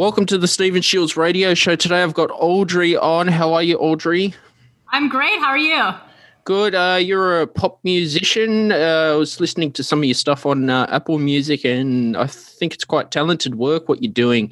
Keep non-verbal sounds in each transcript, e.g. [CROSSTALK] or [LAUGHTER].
Welcome to the Stephen Shiels radio show. Today I've got Audrey on. How are you, Audrey? I'm great. How are you? Good. Uh, you're a pop musician. Uh, I was listening to some of your stuff on uh, Apple Music, and I think it's quite talented work what you're doing.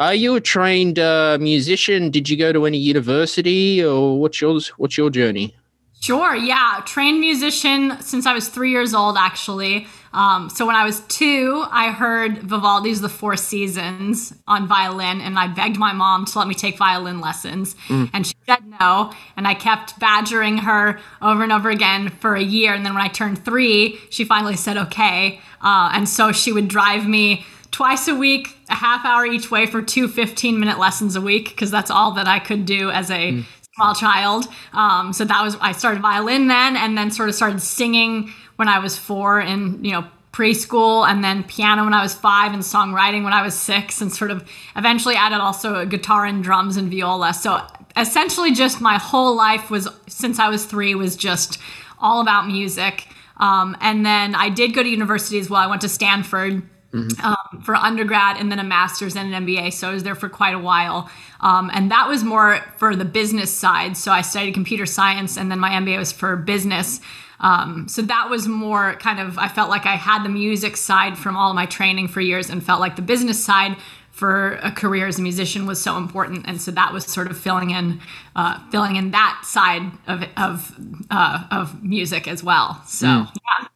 Are you a trained uh, musician? Did you go to any university, or what's yours? What's your journey? Sure, yeah. Trained musician since I was three years old, actually. Um, so when I was two, I heard Vivaldi's The Four Seasons on violin, and I begged my mom to let me take violin lessons. Mm. And she said no. And I kept badgering her over and over again for a year. And then when I turned three, she finally said okay. Uh, and so she would drive me twice a week, a half hour each way for two 15 minute lessons a week, because that's all that I could do as a mm small child. Um, so that was I started violin then, and then sort of started singing when I was four, and you know preschool, and then piano when I was five, and songwriting when I was six, and sort of eventually added also guitar and drums and viola. So essentially, just my whole life was since I was three was just all about music. Um, and then I did go to university as well. I went to Stanford mm-hmm. um, for undergrad and then a master's and an MBA. So I was there for quite a while. Um, and that was more for the business side. So I studied computer science and then my MBA was for business. Um, so that was more kind of, I felt like I had the music side from all my training for years and felt like the business side for a career as a musician was so important, and so that was sort of filling in, uh, filling in that side of of uh, of music as well. So mm. yeah.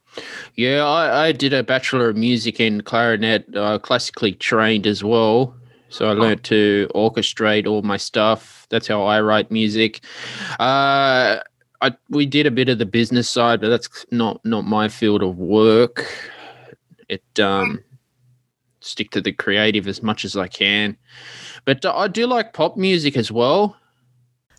Yeah, I, I, did a Bachelor of Music in clarinet, uh, classically trained as well. So I learned to orchestrate all my stuff. That's how I write music. Uh, I, we did a bit of the business side, but that's not not my field of work. It um, stick to the creative as much as I can, but uh, I do like pop music as well.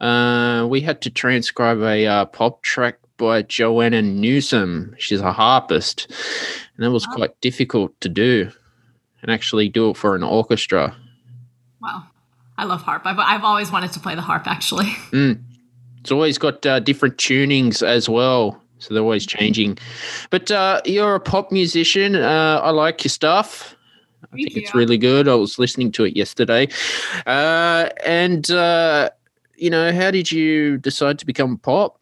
Uh, we had to transcribe a uh, pop track by Joanna Newsom. She's a harpist, and that was wow. quite difficult to do, and actually do it for an orchestra. Wow, I love harp. I've, I've always wanted to play the harp. Actually, [LAUGHS] mm. it's always got uh, different tunings as well, so they're always changing. But uh, you're a pop musician. Uh, I like your stuff. I think it's really good. I was listening to it yesterday. Uh, and, uh, you know, how did you decide to become pop?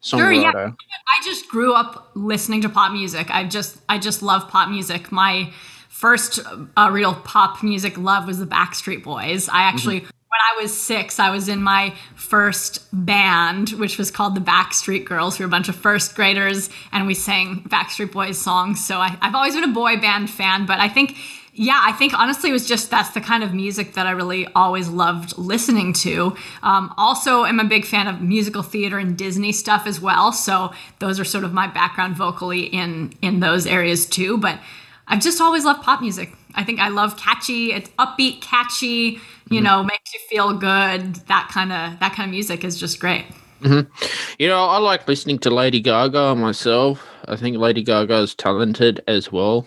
Sure, yeah. I just grew up listening to pop music. I just I just love pop music. My first uh, real pop music love was the Backstreet Boys. I actually mm-hmm when I was six, I was in my first band, which was called the Backstreet Girls. We were a bunch of first graders and we sang Backstreet Boys songs. So I, have always been a boy band fan, but I think, yeah, I think honestly it was just that's the kind of music that I really always loved listening to. Um, also, am a big fan of musical theater and Disney stuff as well. So those are sort of my background vocally in in those areas too. But I've just always loved pop music. I think I love catchy, it's upbeat, catchy, you mm-hmm. know, makes you feel good. That kind of that kind of music is just great. Mm-hmm. You know, I like listening to Lady Gaga myself. I think Lady Gaga is talented as well.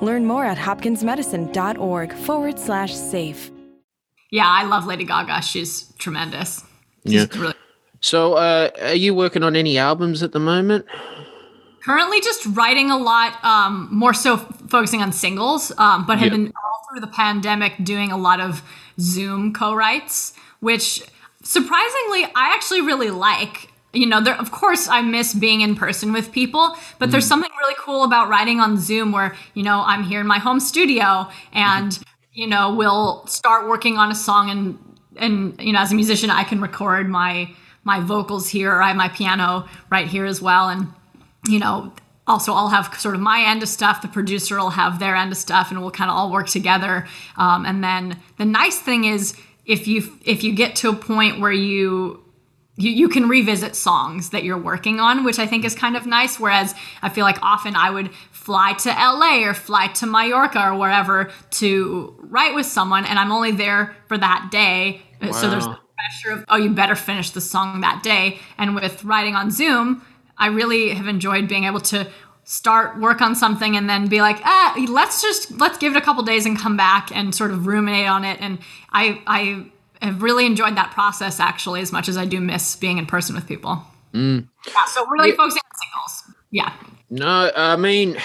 Learn more at hopkinsmedicine.org forward slash safe. Yeah, I love Lady Gaga. She's tremendous. She's yeah. Really- so, uh, are you working on any albums at the moment? Currently, just writing a lot, um, more so focusing on singles, um, but have yep. been all through the pandemic doing a lot of Zoom co-writes, which surprisingly I actually really like. You know, there, of course, I miss being in person with people, but mm. there's something really cool about writing on Zoom where, you know, I'm here in my home studio and, mm. you know, we'll start working on a song and, and, you know, as a musician, I can record my, my vocals here, or I have my piano right here as well. And, you know, also I'll have sort of my end of stuff, the producer will have their end of stuff, and we'll kind of all work together. Um, and then the nice thing is if you if you get to a point where you you, you can revisit songs that you're working on, which I think is kind of nice. Whereas I feel like often I would fly to LA or fly to Mallorca or wherever to write with someone, and I'm only there for that day. Wow. So there's pressure of, oh, you better finish the song that day. And with writing on Zoom, I really have enjoyed being able to start work on something and then be like, ah, let's just let's give it a couple days and come back and sort of ruminate on it. And I I have really enjoyed that process actually as much as I do miss being in person with people. Mm. Yeah, so really yeah. focusing on singles. Yeah. No, I mean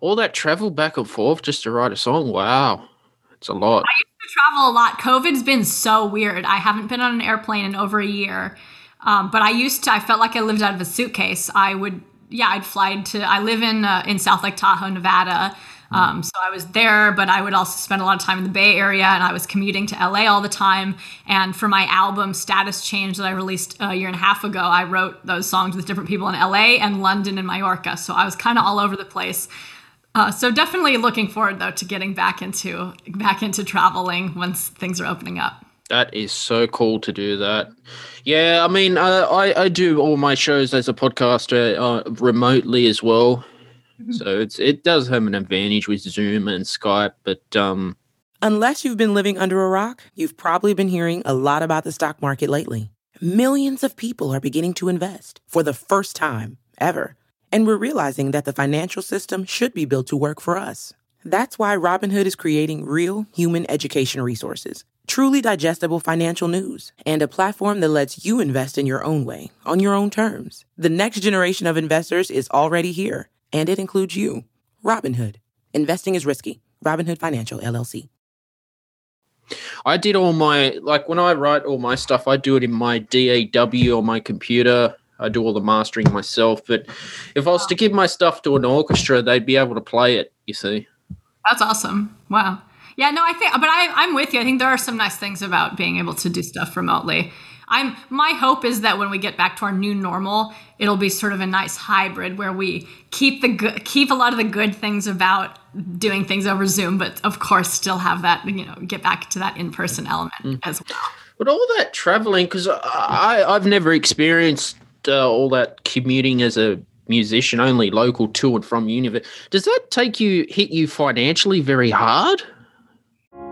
all that travel back and forth just to write a song. Wow, it's a lot. I used to travel a lot. COVID's been so weird. I haven't been on an airplane in over a year. Um, but I used to, I felt like I lived out of a suitcase. I would, yeah, I'd fly to, I live in, uh, in South Lake Tahoe, Nevada. Um, so I was there, but I would also spend a lot of time in the Bay Area and I was commuting to LA all the time. And for my album Status Change that I released a year and a half ago, I wrote those songs with different people in LA and London and Mallorca. So I was kind of all over the place. Uh, so definitely looking forward though to getting back into back into traveling once things are opening up. That is so cool to do that. Yeah, I mean, uh, I I do all my shows as a podcaster uh, remotely as well. So it's it does have an advantage with Zoom and Skype. But um, unless you've been living under a rock, you've probably been hearing a lot about the stock market lately. Millions of people are beginning to invest for the first time ever, and we're realizing that the financial system should be built to work for us. That's why Robinhood is creating real human education resources truly digestible financial news, and a platform that lets you invest in your own way, on your own terms. The next generation of investors is already here, and it includes you. Robinhood. Investing is risky. Robinhood Financial, LLC. I did all my, like when I write all my stuff, I do it in my DAW on my computer. I do all the mastering myself. But if I was to give my stuff to an orchestra, they'd be able to play it, you see. That's awesome. Wow. Yeah, no, I think, but I, I'm with you. I think there are some nice things about being able to do stuff remotely. I'm my hope is that when we get back to our new normal, it'll be sort of a nice hybrid where we keep the good, keep a lot of the good things about doing things over Zoom, but of course still have that you know get back to that in person element mm. as well. But all that traveling, because I I've never experienced uh, all that commuting as a musician, only local to and from university. Does that take you hit you financially very hard?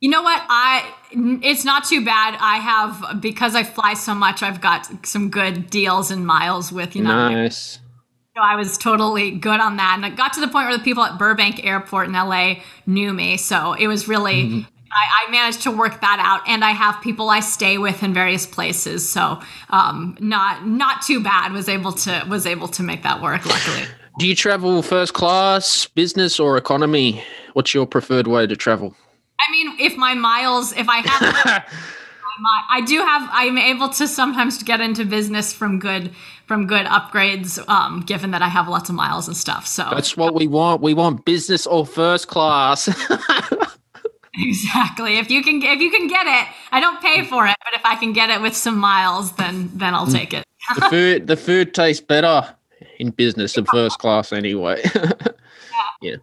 You know what? I it's not too bad. I have because I fly so much. I've got some good deals and miles with you know. Nice. So I was totally good on that, and it got to the point where the people at Burbank Airport in LA knew me. So it was really. Mm-hmm. I, I, managed to work that out, and I have people I stay with in various places, so um, not not too bad. Was able to was able to make that work. Luckily. Do you travel first class, business, or economy? What's your preferred way to travel? I mean, if my miles, if I have, [LAUGHS] my, I do have, I'm able to sometimes get into business from good, from good upgrades, um, given that I have lots of miles and stuff. So that's what we want. We want business or first class. [LAUGHS] exactly. If you can, if you can get it, I don't pay for it, but if I can get it with some miles, then then I'll take it. the food, the food tastes better in business than first class anyway. [LAUGHS] yeah.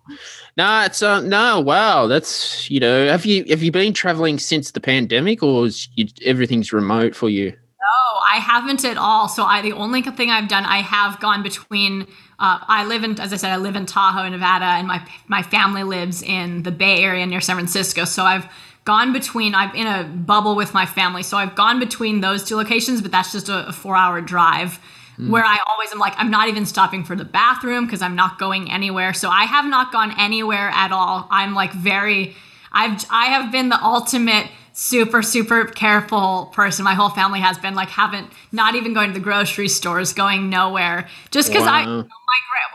No, it's uh, no. Wow, that's you know. Have you have you been traveling since the pandemic, or is you, everything's remote for you? No, I haven't at all. So I the only thing I've done, I have gone between. Uh, I live in, as I said, I live in Tahoe, Nevada, and my my family lives in the Bay Area near San Francisco. So I've gone between. I'm in a bubble with my family, so I've gone between those two locations, but that's just a, a four hour drive mm. where I always am like, I'm not even stopping for the bathroom because I'm not going anywhere. So I have not gone anywhere at all. I'm like very, I've, I have been the ultimate super super careful person my whole family has been like haven't not even going to the grocery stores going nowhere just because wow. i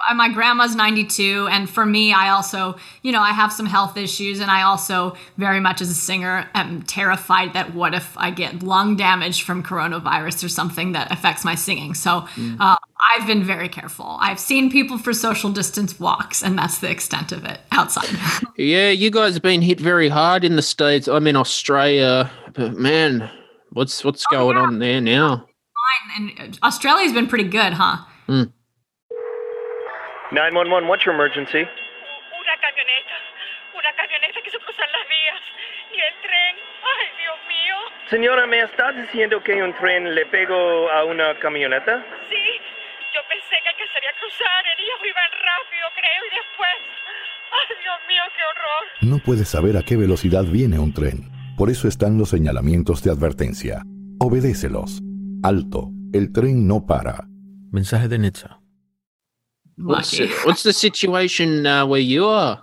my, my grandma's 92 and for me i also you know i have some health issues and i also very much as a singer am terrified that what if i get lung damage from coronavirus or something that affects my singing so mm. uh, I've been very careful. I've seen people for social distance walks, and that's the extent of it outside. [LAUGHS] yeah, you guys have been hit very hard in the states. I'm in Australia, but man, what's what's oh, going yeah. on there now? Fine, and Australia's been pretty good, huh? Mm. Nine one one. What's your emergency? Una camioneta, una camioneta que se puso en las vías y el tren. Ay, Dios mío. Señora, ¿me estás diciendo que un tren le pegó a una camioneta? Sí. Yo pensé que quería cruzar, ellos iban rápido, creo, y después... ¡Ay, Dios mío, qué horror! No puedes saber a qué velocidad viene un tren. Por eso están los señalamientos de advertencia. Obedécelos. Alto. El tren no para. Mensaje de Nitsa. What's, the, what's the situation uh, where you are?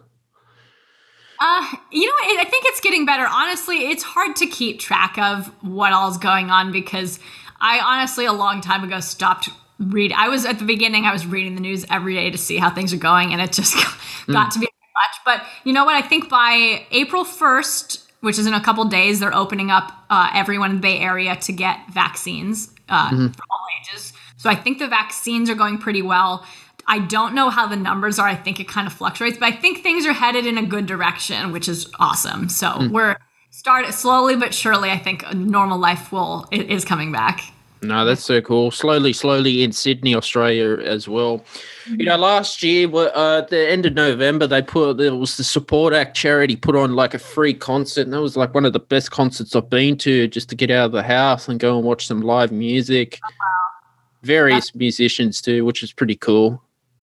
Uh, you know, I think it's getting better. Honestly, it's hard to keep track of what all's going on because I honestly, a long time ago, stopped read. I was at the beginning. I was reading the news every day to see how things are going, and it just [LAUGHS] got mm. to be much. But you know what? I think by April first, which is in a couple days, they're opening up uh, everyone in the Bay Area to get vaccines uh, mm-hmm. for all ages. So I think the vaccines are going pretty well. I don't know how the numbers are. I think it kind of fluctuates, but I think things are headed in a good direction, which is awesome. So mm. we're started slowly but surely. I think normal life will is coming back. No, that's so cool. Slowly, slowly in Sydney, Australia as well. You know, last year, uh, at the end of November, they put there was the Support Act charity put on like a free concert, and that was like one of the best concerts I've been to, just to get out of the house and go and watch some live music. Various musicians too, which is pretty cool.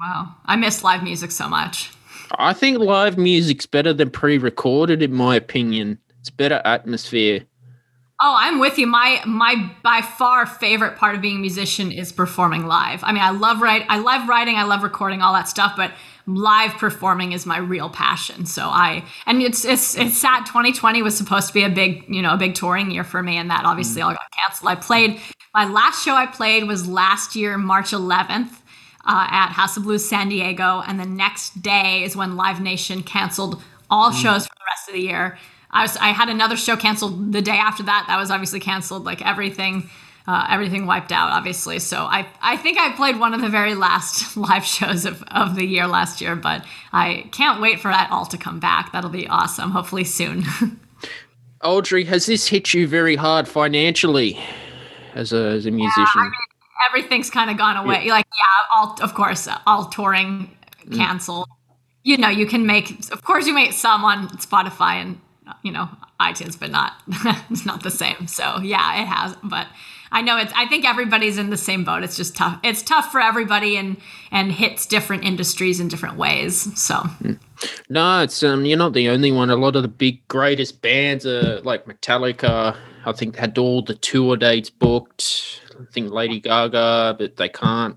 Wow. I miss live music so much. I think live music's better than pre-recorded, in my opinion. It's better atmosphere. Oh, I'm with you. My my by far favorite part of being a musician is performing live. I mean, I love write, I love writing, I love recording, all that stuff, but live performing is my real passion. So I and it's it's it's sad. 2020 was supposed to be a big you know a big touring year for me, and that obviously mm. all got canceled. I played my last show I played was last year March 11th. Uh, at House of Blues San Diego, and the next day is when Live Nation canceled all shows for the rest of the year. I was I had another show canceled the day after that. That was obviously canceled. Like everything, uh, everything wiped out. Obviously, so I I think I played one of the very last [LAUGHS] live shows of of the year last year. But I can't wait for that all to come back. That'll be awesome. Hopefully soon. [LAUGHS] Audrey, has this hit you very hard financially as a as a musician? Yeah, I mean, everything's kind of gone away. Like yeah, all of course all touring canceled. You know, you can make of course you make some on Spotify and you know iTunes, but not [LAUGHS] it's not the same. So yeah, it has. But I know it's. I think everybody's in the same boat. It's just tough. It's tough for everybody, and and hits different industries in different ways. So No, it's um, you're not the only one. A lot of the big greatest bands are like Metallica. I think had all the tour dates booked. I think Lady Gaga, but they can't.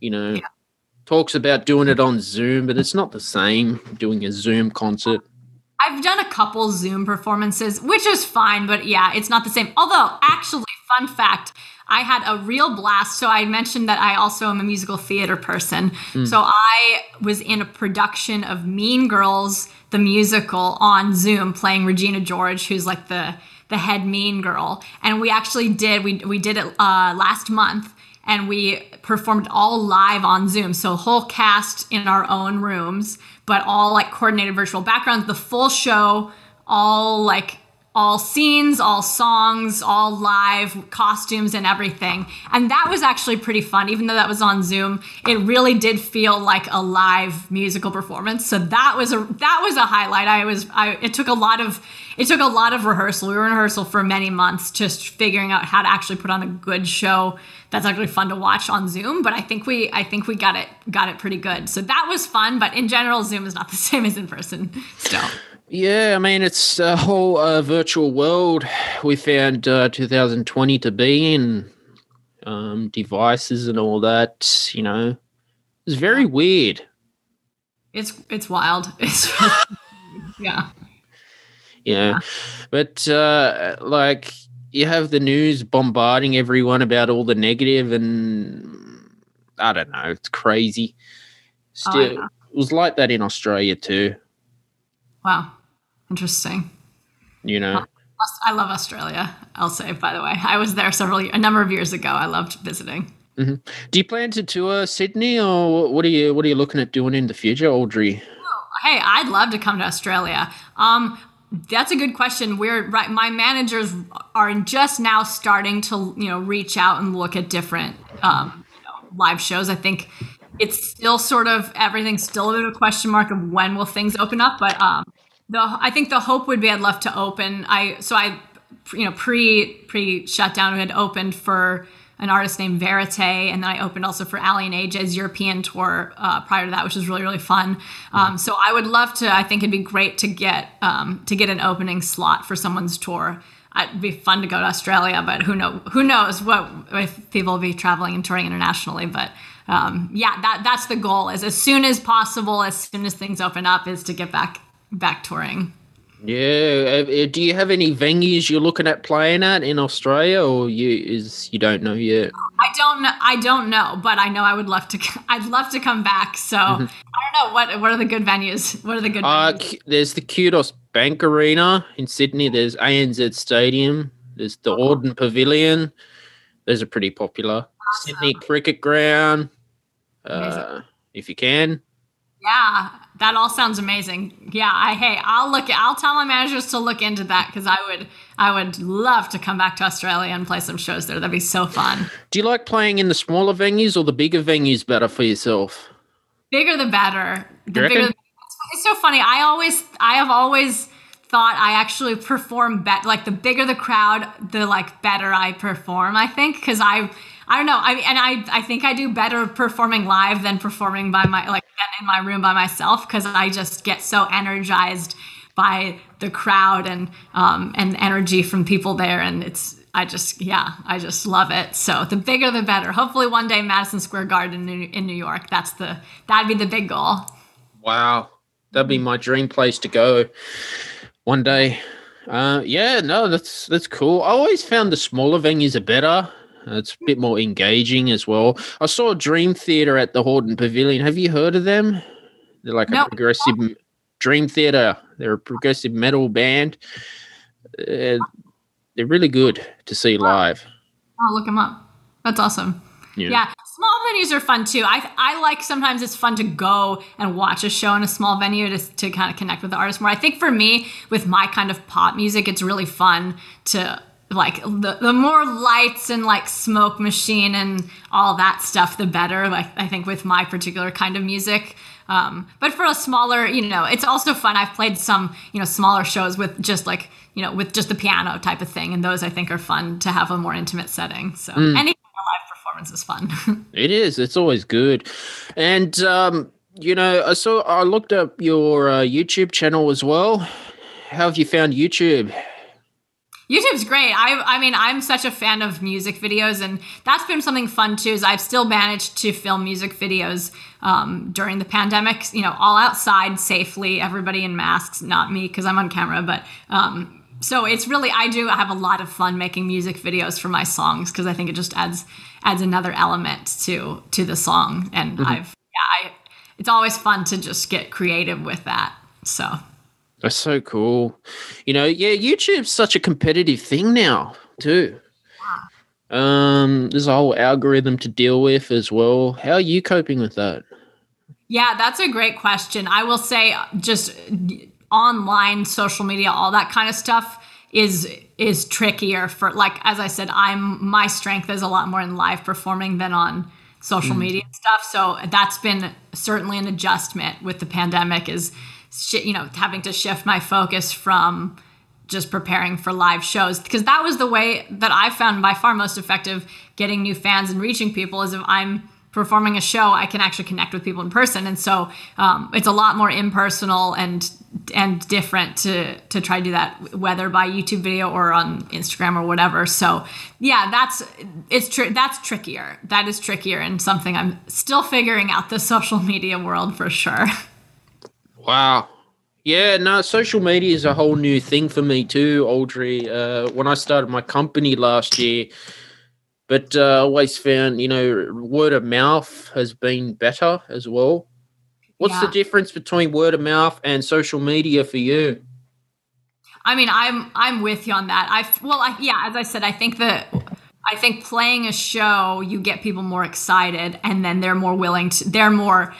You know, talks about doing it on Zoom, but it's not the same doing a Zoom concert. I've done a couple Zoom performances, which is fine, but yeah, it's not the same. Although, actually, fun fact, I had a real blast. So I mentioned that I also am a musical theater person. So I was in a production of Mean Girls, the musical, on Zoom, playing Regina George, who's like the the head Mean Girl. And we actually did we we did it uh, last month, and we performed all live on Zoom. So whole cast in our own rooms, but all like coordinated virtual backgrounds. The full show, all like all scenes, all songs, all live costumes and everything. And that was actually pretty fun. Even though that was on Zoom, it really did feel like a live musical performance. So that was a that was a highlight. I was I it took a lot of it took a lot of rehearsal. We were in rehearsal for many months just figuring out how to actually put on a good show that's actually fun to watch on Zoom, but I think we I think we got it got it pretty good. So that was fun, but in general Zoom is not the [LAUGHS] same as in person still. Yeah, I mean, it's a whole uh, virtual world we found uh, 2020 to be in. Um, devices and all that, you know, it's very weird. It's it's wild. [LAUGHS] It's [LAUGHS] yeah. Yeah. But uh, like you have the news bombarding everyone about all the negative and I don't know, it's crazy. Oh, Still it was like that in Australia too, Wow. Interesting. you know. I love Australia. I'll say by the way. I was there several a number of years ago. I loved visiting. hmm Do you plan to tour Sydney or what are you what are you looking at doing in the future, Audrey? Hey, I'd love to come to Australia. Um, that's a good question. We're right. My managers are just now starting to, you know, reach out and look at different um, you know, live shows. I think it's still sort of everything's still a bit of a question mark of when will things open up. But um, the I think the hope would be I'd love to open. I so I you know, pre pre shutdown, we had opened for an artist named Verite, and then I opened also for and AJ's European tour uh, prior to that, which was really really fun. Um, so I would love to. I think it'd be great to get um, to get an opening slot for someone's tour. It'd be fun to go to Australia, but who know who knows what if people will be traveling and touring internationally. But um, yeah, that that's the goal. Is as soon as possible, as soon as things open up, is to get back back touring. Yeah. Uh, do you have any venues you're looking at playing at in Australia, or you is you don't know yet? I don't know. I don't know, but I know I would love to. [LAUGHS] I'd love to come back. So mm-hmm. I don't know what what are the good venues. What are the good? Uh, venues? there's the Qudos Bank Arena in Sydney. There's ANZ Stadium. There's the oh. Hordern Pavilion. Those are pretty popular. Awesome. Sydney Cricket Ground. Uh, if you can. Yeah, that all sounds amazing. Yeah, I hey, I'll look. I'll tell my managers to look into that because I would, I would love to come back to Australia and play some shows there. That'd be so fun. Do you like playing in the smaller venues or the bigger venues better for yourself? Bigger the better. The bigger. The, it's so funny. I always, I have always thought I actually perform better. Like the bigger the crowd, the like better I perform. I think because I I don't know. I and I I think I do better performing live than performing by my like in my room by myself because I just get so energized by the crowd and um, and energy from people there, and it's I just yeah I just love it. So the bigger the better. Hopefully one day Madison Square Garden in, New York. That's the that'd be the big goal. Wow, that'd be my dream place to go one day. Uh, yeah, no, that's that's cool. I always found the smaller venues are better. It's a bit more engaging as well. I saw Dream Theater at the Hordern Pavilion. Have you heard of them? They're like nope. a progressive Dream Theater. They're a progressive metal band. Uh, they're really good to see live. I'll look them up. That's awesome. Yeah. yeah. small venues are fun too. I I like sometimes it's fun to go and watch a show in a small venue to to kind of connect with the artist more. I think for me with my kind of pop music, it's really fun to like the, the more lights and like smoke machine and all that stuff the better like i think with my particular kind of music. Um, but for a smaller you know it's also fun. I've played some you know smaller shows with just like you know with just the piano type of thing and those i think are fun to have a more intimate setting so. Mm. any live performance is fun. [LAUGHS] It is. It's always good. And um, you know i saw i looked up your uh, youtube channel as well. How have you found youtube YouTube's great. I I mean, I'm such a fan of music videos, and that's been something fun too. Is I've still managed to film music videos um, during the pandemic. You know, all outside safely, everybody in masks. Not me because I'm on camera, but um, so it's really I do I have a lot of fun making music videos for my songs because I think it just adds adds another element to to the song, and mm-hmm. I've yeah, I, it's always fun to just get creative with that. So that's so cool. You know, yeah, YouTube's such a competitive thing now, too. Um, there's a whole algorithm to deal with as well. How are you coping with that? Yeah, that's a great question. I will say just online social media, all that kind of stuff is is trickier for like as I said, I'm my strength is a lot more in live performing than on social mm. media stuff. So that's been certainly an adjustment with the pandemic is sh- you know, having to shift my focus from just preparing for live shows because that was the way that I found by far most effective getting new fans and reaching people is if I'm performing a show, I can actually connect with people in person, and so um, it's a lot more impersonal and and different to to try to do that whether by YouTube video or on Instagram or whatever. So yeah, that's it's true. That's trickier. That is trickier and something I'm still figuring out the [LAUGHS] social media world for sure. Wow. Yeah, no, social media is a whole new thing for me too, Audrey. Uh, when I started my company last year, but uh, always found, you know, word of mouth has been better as well. What's yeah. the difference between word of mouth and social media for you? I mean, I'm I'm with you on that. I well, I, yeah, as I said, I think that I think playing a show, you get people more excited, and then they're more willing to. They're more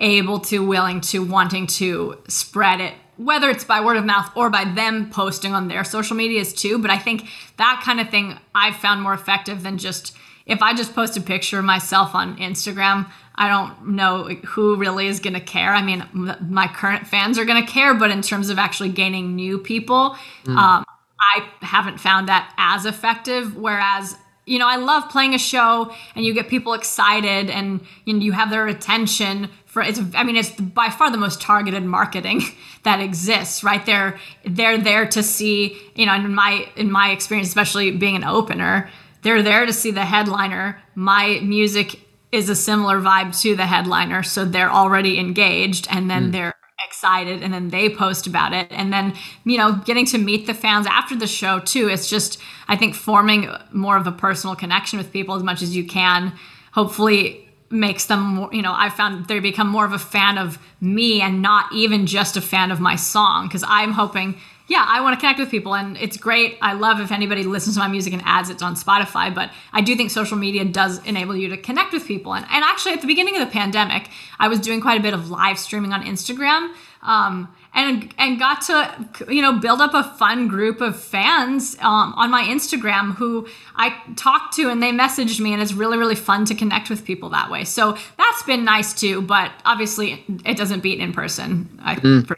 able to, willing to, wanting to spread it, whether it's by word of mouth or by them posting on their social medias too. But I think that kind of thing I've found more effective than just if I just post a picture of myself on Instagram. I don't know who really is going to care. I mean, my current fans are going to care, but in terms of actually gaining new people, mm. um, I haven't found that as effective. Whereas, you know, I love playing a show and you get people excited and you, know, you have their attention for it's I mean it's by far the most targeted marketing [LAUGHS] that exists right? There they're there to see you know in my in my experience especially being an opener they're there to see the headliner. My music is a similar vibe to the headliner so they're already engaged and then mm. they're excited and then they post about it. And then you know getting to meet the fans after the show too it's just i think forming more of a personal connection with people as much as you can. Hopefully makes them more, you know i found they become more of a fan of me and not even just a fan of my song because i'm hoping yeah, I want to connect with people, and it's great. I love if anybody listens to my music and adds it on Spotify, but I do think social media does enable you to connect with people. And, and actually, at the beginning of the pandemic, I was doing quite a bit of live streaming on Instagram. Um, and and got to you know build up a fun group of fans um, on my Instagram who I talked to and they messaged me and it's really really fun to connect with people that way. So that's been nice too, but obviously it doesn't beat in person. I, mm.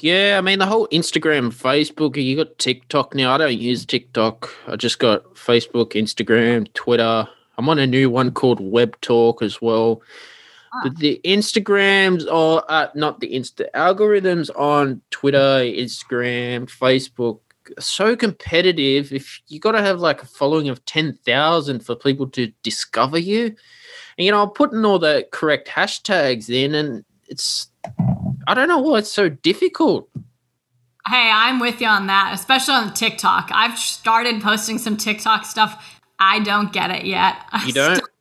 Yeah, I mean the whole Instagram, Facebook. You got TikTok now. I don't use TikTok. I just got Facebook, Instagram, Twitter. I'm on a new one called Webtalk as well. But the Instagrams or uh, not the Insta algorithms on Twitter, Instagram, Facebook so competitive. If you got to have like a following of ten thousand for people to discover you, and you know, I'm putting all the correct hashtags in, and it's I don't know why it's so difficult. Hey, I'm with you on that, especially on TikTok. I've started posting some TikTok stuff. I don't get it yet. You don't? [LAUGHS]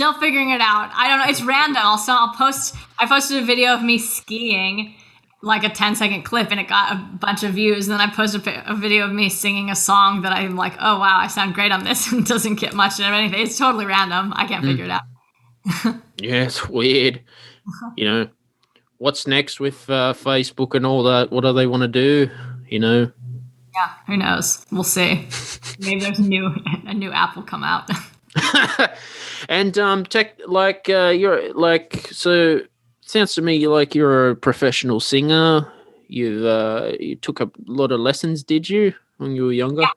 Still, figuring it out. I don't know. It's random. Also, I'll post. I posted a video of me skiing, like a 10 second clip, and it got a bunch of views. And then I posted a video of me singing a song that I'm like, oh wow, I sound great on this, [LAUGHS] and doesn't get much of anything. It's totally random. I can't mm. figure it out. yeah, it's weird. [LAUGHS] You know, what's next with uh, Facebook and all that? What do they want to do? You know. Yeah, who knows? We'll see. [LAUGHS] Maybe there's a new a new app will come out. And um, tech like uh, you're like so. Sounds to me like you're a professional singer. You uh, you took a lot of lessons, did you, when you were younger? Yeah.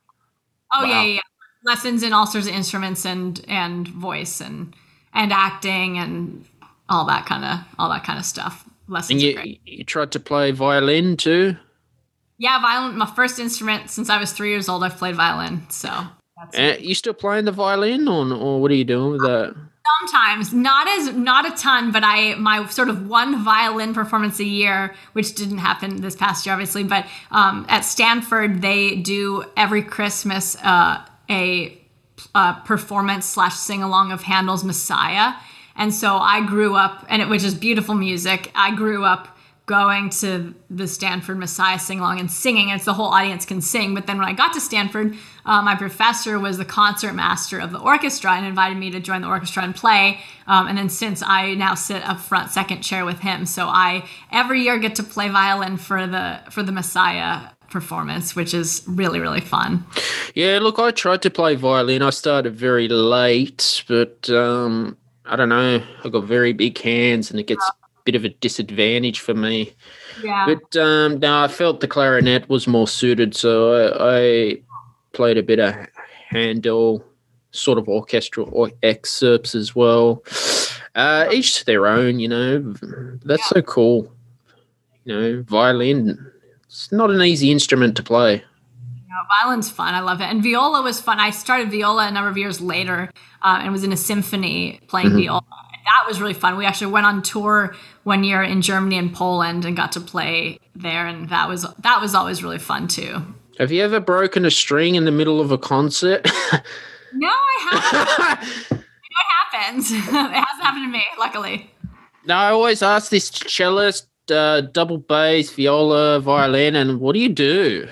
Oh wow. yeah, yeah, lessons in all sorts of instruments and and voice and and acting and all that kind of all that kind of stuff lessons. And you, you tried to play violin too? Yeah, violin. My first instrument since I was three years old. I've played violin. So. Uh, you still playing the violin, or, or what are you doing with that? Sometimes, not as not a ton, but I my sort of one violin performance a year, which didn't happen this past year, obviously. But um, at Stanford, they do every Christmas uh, a, a performance slash sing along of Handel's Messiah, and so I grew up, and it which is beautiful music. I grew up going to the Stanford Messiah sing along and singing. And it's the whole audience can sing. But then when I got to Stanford, uh, my professor was the concert master of the orchestra and invited me to join the orchestra and play. Um, and then since I now sit up front, second chair with him, so I every year get to play violin for the for the Messiah performance, which is really, really fun. Yeah, look, I tried to play violin. I started very late, but um, I don't know. I've got very big hands, and it gets a bit of a disadvantage for me. Yeah. But um, now I felt the clarinet was more suited, so I, I played a bit of Handel, sort of orchestral or excerpts as well. Uh, each to their own, you know. That's yeah. so cool. You know, violin. It's not an easy instrument to play violin's fun. I love it. And viola was fun. I started viola a number of years later uh, and was in a symphony playing mm-hmm. viola. That was really fun. We actually went on tour one year in Germany and Poland and got to play there, and that was that was always really fun too. Have you ever broken a string in the middle of a concert? [LAUGHS] no, I haven't. [LAUGHS] what happens? [LAUGHS] it hasn't happened to me, luckily. No, I always ask this cellist, uh, double bass, viola, violin, and what do you do?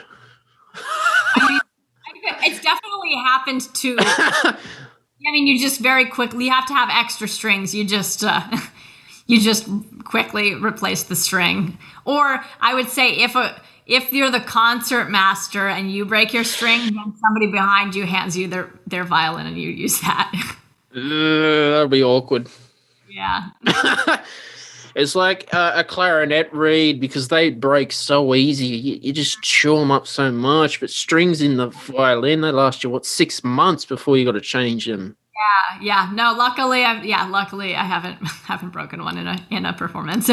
it's definitely happened to. I mean, you just very quickly you have to have extra strings. You just uh, you just quickly replace the string. Or I would say if a if you're the concert master and you break your string, then somebody behind you hands you their their violin and you use that. [LAUGHS] Uh, that'd be awkward. Yeah. [LAUGHS] It's like a, a clarinet reed because they break so easy. You, you just chew them up so much. But strings in the violin, they last you what six months before you got to change them. Yeah, yeah. No, luckily, I've yeah, luckily I haven't [LAUGHS] haven't broken one in a in a performance.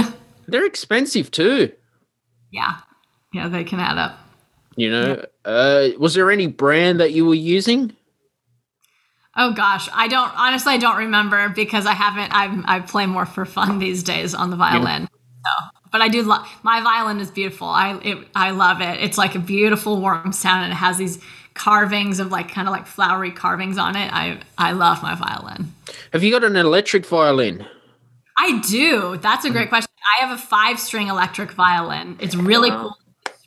They're expensive too. yeah, yeah, they can add up. You know, uh, was there any brand that you were using? Oh gosh, I don't honestly. I don't remember because I haven't. I I play more for fun these days on the violin. Yeah. So, but I do love my violin is beautiful. I it, I love it. It's like a beautiful warm sound, and it has these carvings of like kind of like flowery carvings on it. I I love my violin. Have you got an electric violin? I do. That's a great question. I have a five string electric violin. It's really cool.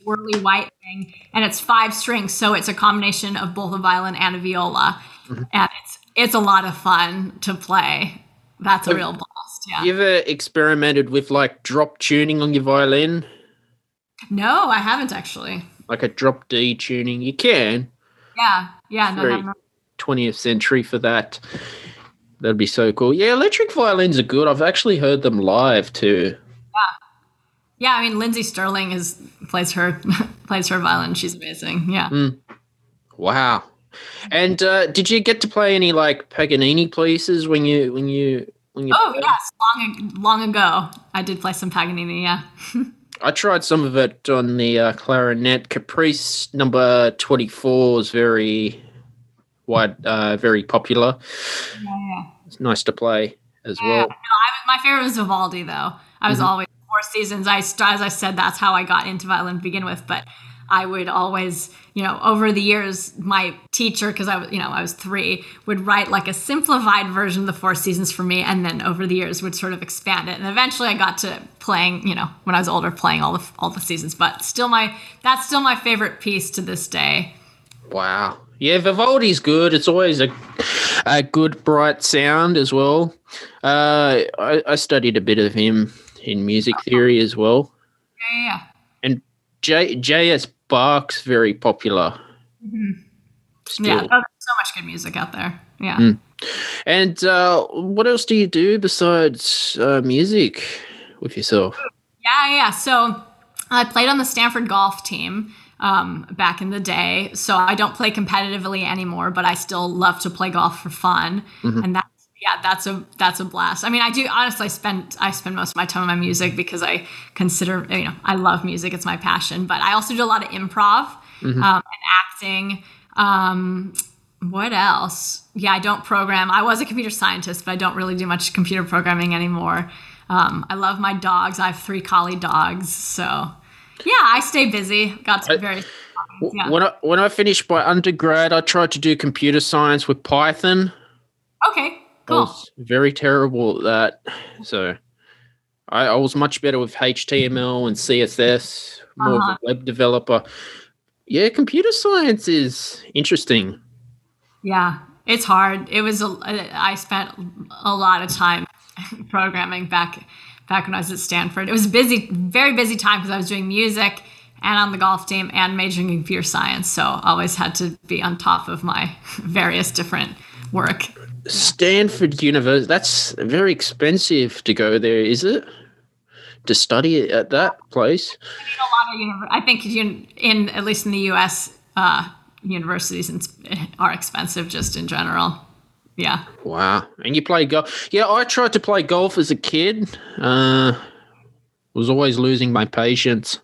Swirly white thing, and it's five strings, so it's a combination of both a violin and a viola, mm-hmm. and it's it's a lot of fun to play. That's a real blast. Yeah. You ever experimented with like drop tuning on your violin? No, I haven't actually. Like a drop D tuning? You can. Yeah, yeah, no, no, no. 20th century for that. That'd be so cool. Yeah, electric violins are good. I've actually heard them live too. Yeah, I mean Lindsey Stirling is plays her [LAUGHS] plays her violin. She's amazing. Yeah. Mm. Wow. And uh, did you get to play any like Paganini pieces when you when you when you? Oh yes, long long ago I did play some Paganini. Yeah. [LAUGHS] I tried some of it on the uh, clarinet. Caprice number twenty four is very wide, uh, very popular. yeah. It's nice to play as Yeah. well. No, I, my favorite was Vivaldi though. I was Mhm. always four seasons. I as I said, that's how I got into violin to begin with. But I would always, you know, over the years, my teacher, because I was, you know, I was three, would write like a simplified version of the four seasons for me, and then over the years would sort of expand it. And eventually, I got to playing, you know, when I was older, playing all the all the seasons. But still, my that's still my favorite piece to this day. Wow. Yeah, Vivaldi's good. It's always a a good bright sound as well. Uh, I, I studied a bit of him in music theory as well. Yeah, yeah, And J J.S. Bach's very popular. yeah. Mhm. Yeah, oh, so much good music out there. Yeah. Mm. And uh, what else do you do besides uh, music with yourself? Yeah, yeah. So I played on the Stanford golf team um, back in the day. So I don't play competitively anymore, but I still love to play golf for fun. Mhm. And that's yeah, that's a that's a blast. I mean, I do honestly I spend I spend most of my time on my music because I consider you know I love music. It's my passion. But I also do a lot of improv Mhm. um, and acting. Um, what else? Yeah, I don't program. I was a computer scientist, but I don't really do much computer programming anymore. Um, I love my dogs. I have three collie dogs, so yeah, I stay busy. Got some very yeah. When I when I finished my undergrad, I tried to do computer science with Python. okay. I was very terrible at that. So I, I was much better with HTML and CSS, more Uh-huh. of a web developer. Yeah, computer science is interesting. Yeah, it's hard. It was. A, I spent a lot of time [LAUGHS] programming back back when I was at Stanford. It was a busy, very busy time because I was doing music and on the golf team and majoring in computer science. So always had to be on top of my [LAUGHS] various different work. Stanford University, that's very expensive to go there, is it? To study at that place? of univer- I think in, in at least in the U.S. Uh, universities are expensive just in general. Yeah. Wow. And you play golf? Yeah, I tried to play golf as a kid. Uh, was always losing my patience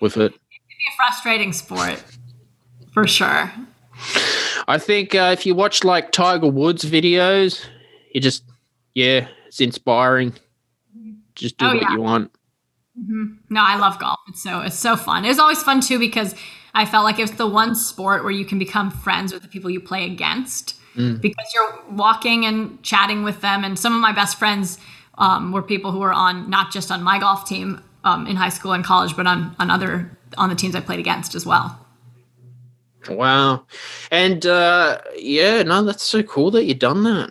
with it. It'd be a frustrating sport for sure. I think uh, if you watch like Tiger Woods videos, you just, yeah, it's inspiring. Just do Oh, what yeah. you want. hmm No, I love golf. It's so it's so fun. It was always fun too because I felt like it's the one sport where you can become friends with the people you play against Mm. because you're walking and chatting with them. And some of my best friends um, were people who were on not just on my golf team um, in high school and college, but on on other on the teams I played against as well. Wow. And uh, yeah, no, that's so cool that you've done that.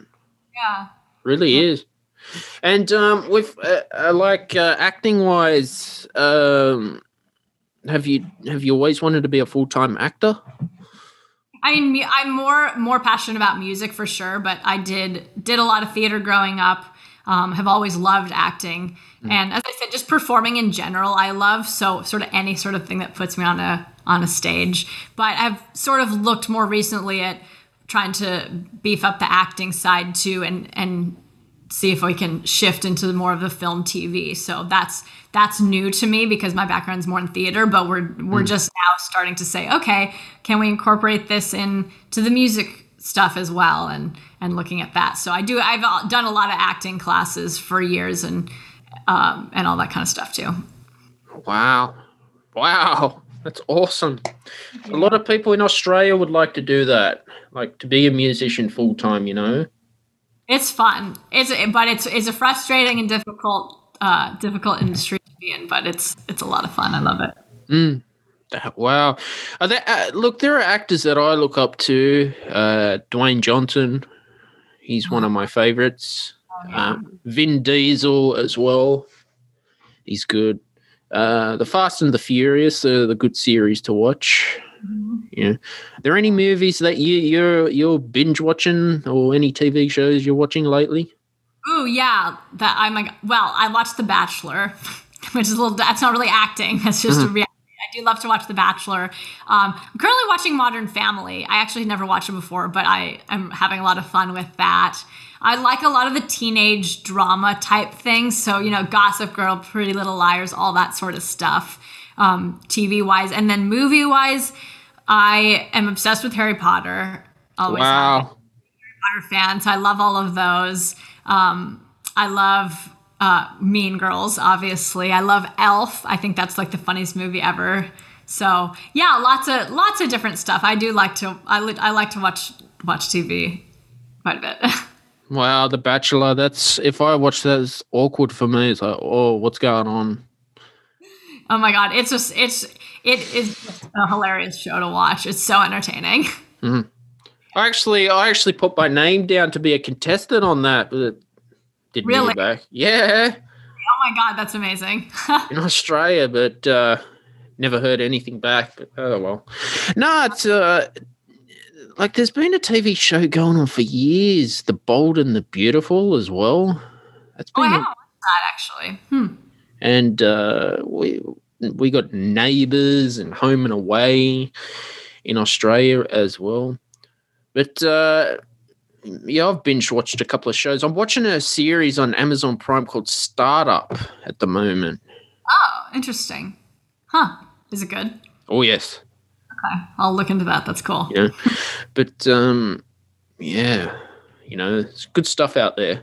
Yeah. really is. And um, with uh, uh, like uh, acting wise, um, have you have you always wanted to be a full time actor? I mean, I'm more more passionate about music for sure, but I did did a lot of theater growing up. Um, have always loved acting, Mm. and as I said, just performing in general, I love. So sort of any sort of thing that puts me on a on a stage. But I've sort of looked more recently at trying to beef up the acting side too, and and see if we can shift into more of the film TV. So that's that's new to me because my background's more in theater, but we're we're Mm. just now starting to say, okay, can we incorporate this in to the music stuff as well and and looking at that. So I do I've uh, done a lot of acting classes for years and um, and all that kind of stuff too. Wow. Wow. That's awesome. A lot of people in Australia would like to do that, like to be a musician full time, you know? It's fun. It's but it's it's a frustrating and difficult uh, difficult industry to be in, but it's it's a lot of fun. I love it. Mm. Wow. Are there, uh, look, there are actors that I look up to. Uh, Dwayne Johnson, he's one of my favorites. Um, Vin Diesel as well. He's good. Uh, the Fast and the Furious are the good series to watch. Yeah. Are there any movies that you you're you're binge watching or any TV shows you're watching lately? Oh yeah. That I'm like, well, I watched The Bachelor, [LAUGHS] which is a little. That's not really acting. That's just a Mhm. reality. I do love to watch The Bachelor. Um, I'm currently watching Modern Family. I actually never watched it before, but I am having a lot of fun with that. I like a lot of the teenage drama type things. So you know, Gossip Girl, Pretty Little Liars, all that sort of stuff. Um, TV wise, and then movie wise, I am obsessed with Harry Potter. Always wow. Potter fan, so I love all of those. Um, I love uh, Mean Girls, obviously. I love Elf. I think that's like the funniest movie ever. So yeah, lots of lots of different stuff. I do like to I, li- I like to watch watch TV quite a bit. [LAUGHS] Wow, The Bachelor. That's if I watch that, it's awkward for me. It's like, oh, what's going on? oh my god, it's just it's it is a hilarious show to watch. It's so entertaining. Mhm. I actually, I actually put my name down to be a contestant on that, but it didn't Really? back. Yeah, Oh my god, that's amazing. [LAUGHS] in Australia, but uh, never heard anything back. But oh well. No, it's uh, like there's been a TV show going on for years, The Bold and the Beautiful as well. That's oh, I been, haven't watched that actually. Hmm. and uh, we we got Neighbours and Home and Away in Australia as well. But uh, yeah, I've binge watched a couple of shows. I'm watching a series on Amazon Prime called Startup at the moment. Oh, interesting. Huh? Is it good? Oh yes, Okay, I'll look into that. That's cool. yeah. but um, yeah, you know, it's good stuff out there.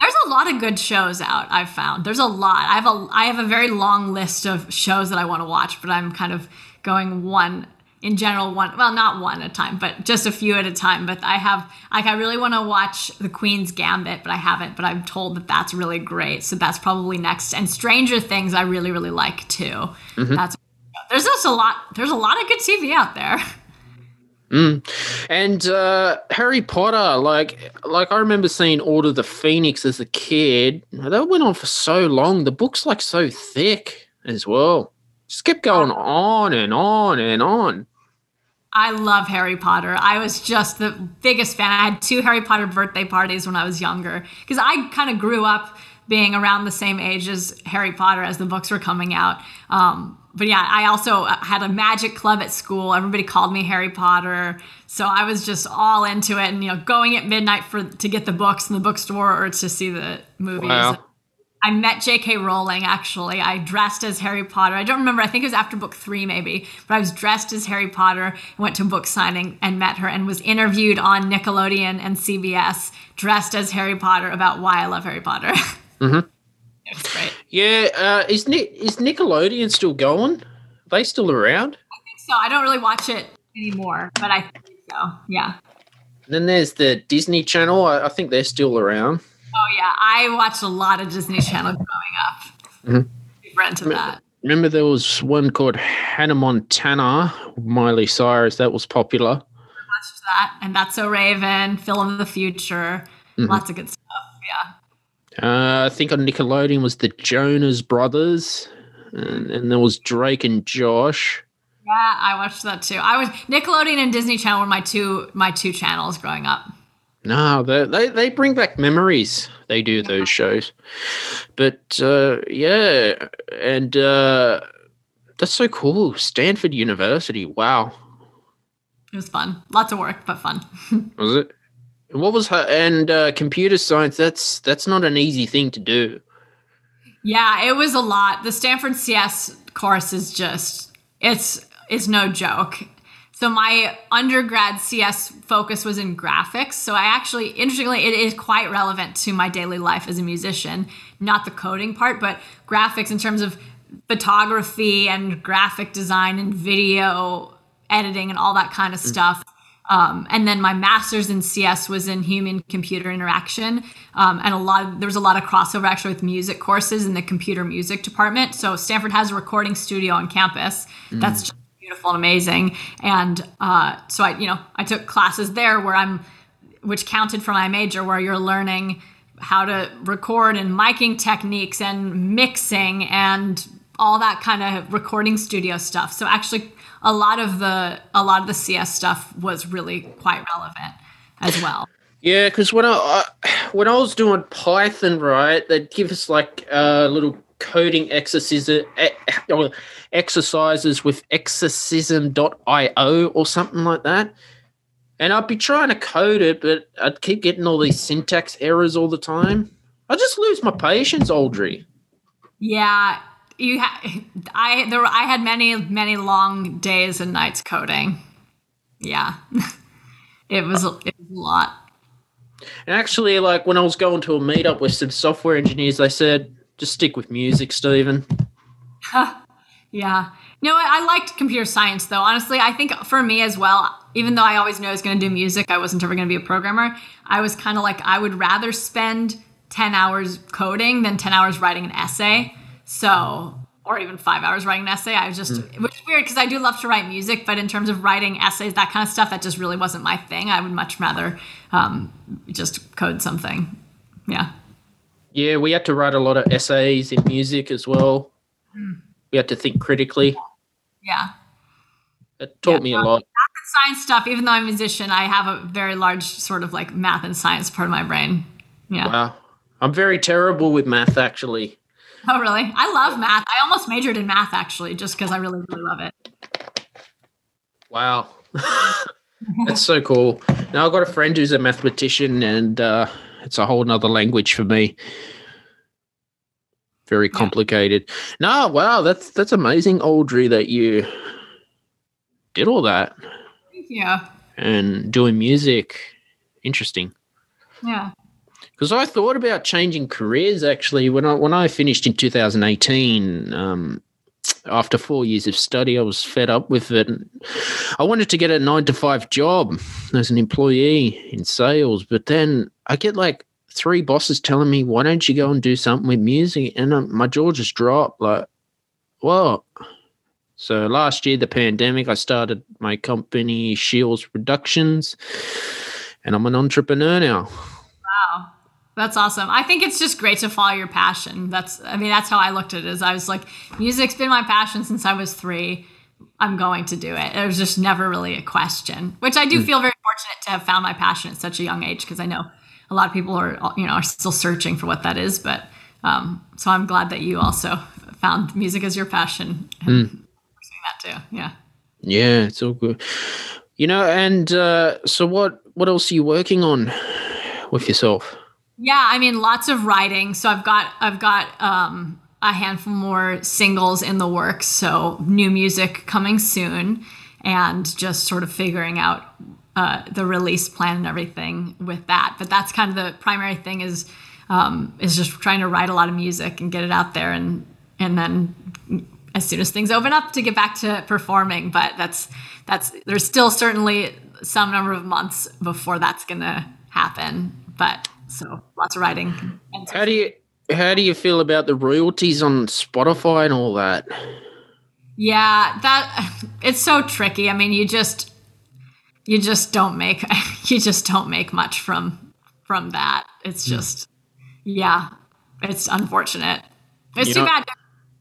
There's a lot of good shows out. I've found there's a lot. I have a I have a very long list of shows that I want to watch, but I'm kind of going one in general one well not one at a time but just a few at a time but i have like i really want to watch the queen's gambit but i haven't but i'm told that that's really great so that's probably next and stranger things i really really like too Mhm. that's there's just a lot there's a lot of good tv out there Mm. And uh, Harry Potter, like, like I remember seeing Order of the Phoenix as a kid. That went on for so long. The book's like so thick as well. Just kept going on and on and on. I love Harry Potter. I was just the biggest fan. I had two Harry Potter birthday parties when I was younger because I kind of grew up being around the same age as Harry Potter as the books were coming out. Um, but yeah, I also had a magic club at school. Everybody called me Harry Potter, so I was just all into it. And you know, going at midnight for to get the books in the bookstore or to see the movies. Wow. I met J.K. Rowling actually. I dressed as Harry Potter. I don't remember. I think it was after book three, maybe. But I was dressed as Harry Potter, went to book signing and met her, and was interviewed on Nickelodeon and CBS, dressed as Harry Potter about why I love Harry Potter. [LAUGHS] hmm [LAUGHS] great. Yeah, uh, is Nick is Nickelodeon still going? Are they still around? I think so I don't really watch it anymore, but I think so. Yeah. then there's the Disney Channel. I, I think they're still around. Oh yeah, I watched a lot of Disney Channel growing up. Mhm. Super into that. Remember there was one called Hannah Montana, Miley Cyrus. That was popular. Watched that, and That's So Raven, Phil of the Future, Mhm. lots of good stuff. Yeah. Uh, I think on Nickelodeon was the Jonas Brothers, and, and there was Drake and Josh. Yeah, I watched that too. I was Nickelodeon and Disney Channel were my two my two channels growing up. No, they, they they bring back memories. They do those shows, but uh, yeah, and uh, that's so cool. Stanford University. Wow, It was fun. Lots of work, but fun. [LAUGHS] was it? What was her and uh, computer science? That's that's not an easy thing to do. Yeah, it was a lot. The Stanford CS course is just it's it's no joke. So my undergrad CS focus was in graphics. So I actually interestingly it is quite relevant to my daily life as a musician, not the coding part, but graphics in terms of photography and graphic design and video editing and all that kind of stuff. Um, and then my master's in CS was in human computer interaction, um, and a lot of, there was a lot of crossover actually with music courses in the computer music department. So Stanford has a recording studio on campus. Mm. That's just beautiful and amazing. And uh, so I, you know, I took classes there where I'm, which counted for my major, where you're learning how to record and miking techniques and mixing and all that kind of recording studio stuff. So actually a lot of the a lot of the CS stuff was really quite relevant as well. Yeah, because when I, when I was doing Python, right, they'd give us like a little coding exercises exercises with exercism.io or something like that. And I'd be trying to code it, but I'd keep getting all these syntax errors all the time. I just lose my patience, Audrey. Yeah, you ha- I there I had many many long days and nights coding. Yeah. [LAUGHS] it was it was a lot. And actually, like when I was going to a meetup with some software engineers, they said, just stick with music, Stephen. [LAUGHS] yeah. No, I liked computer science though. Honestly, I think for me as well, even though I always knew I was going to do music, I wasn't ever going to be a programmer. I was kind of like I would rather spend 10 hours coding than 10 hours writing an essay. So, or even 5 hours writing an essay. I was just Mm. which is weird because I do love to write music, but in terms of writing essays, that kind of stuff, that just really wasn't my thing. I would much rather um, just code something. Yeah. Yeah, we had to write a lot of essays in music as well. Mm. We had to think critically. Yeah. It taught me a lot. Math and science stuff, even though I'm a musician, I have a very large sort of like math and science part of my brain. Yeah. Wow. I'm very terrible with math, actually. Oh, really? I love math. I almost majored in math actually, just because I really, really love it. Wow. [LAUGHS] That's so cool. Now I've got a friend who's a mathematician, and uh, it's a whole nother language for me. Very complicated. No, wow, that's that's amazing, Audrey, that you did all that you. and doing music. Interesting. Yeah. Because I thought about changing careers actually when I when I finished in 2018. Um, after four years of study, I was fed up with it. I wanted to get a nine to five job as an employee in sales, but then I get like three bosses telling me, "Why don't you go and do something with music?" And um, my jaw just dropped. Like, what? So last year, the pandemic, I started my company Shiels Productions, and I'm an entrepreneur now. That's awesome. I think it's just great to follow your passion. That's, I mean, that's how I looked at it. Is I was like, music's been my passion since I was three. I'm going to do it. It was just never really a question, which I do Mm. feel very fortunate to have found my passion at such a young age because I know a lot of people are, you know, are still searching for what that is. But um, so I'm glad that you also found music as your passion Hmm. pursuing that too. Yeah. Yeah, it's all good. You know, and uh, so what? What else are you working on with yourself? Yeah, I mean, lots of writing. So I've got I've got um, a handful more singles in the works. So new music coming soon, and just sort of figuring out uh, the release plan and everything with that. But that's kind of the primary thing is um, is just trying to write a lot of music and get it out there, and and then as soon as things open up to get back to performing. But that's that's there's still certainly some number of months before that's gonna happen. But so lots of writing. How do you how do you feel about the royalties on Spotify and all that? Yeah, that [LAUGHS] it's so tricky. I mean, you just you just don't make [LAUGHS] you just don't make much from from that. It's Hmm. just yeah, it's unfortunate. It's You too know- bad.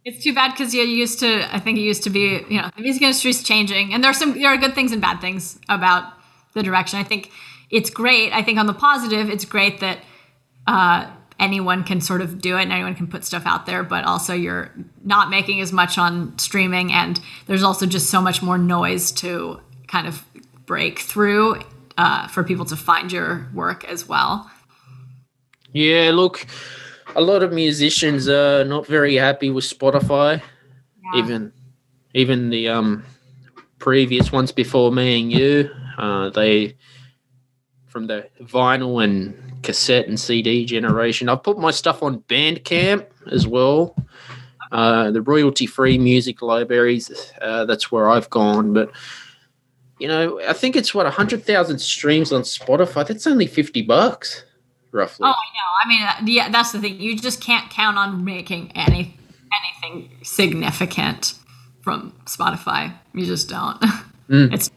It's too bad because you used to. I think it used to be. You know, the music industry is changing, and there's some there are good things and bad things about the direction. I think it's great. I think on the positive, it's great that uh, anyone can sort of do it and anyone can put stuff out there, but also you're not making as much on streaming, and there's also just so much more noise to kind of break through uh, for people to find your work as well. Yeah, look, a lot of musicians are not very happy with Spotify. Yeah. Even even the um previous ones before me and you, uh, they from the vinyl and cassette and CD generation. I've put my stuff on Bandcamp as well. Uh, the royalty free music libraries, uh, that's where I've gone. But, you know, I think it's what, 100,000 streams on Spotify. That's only 50 bucks, roughly. Oh, I know. I mean, uh, yeah, that's the thing. You just can't count on making any anything significant from Spotify. You just don't. [LAUGHS] Mm. It's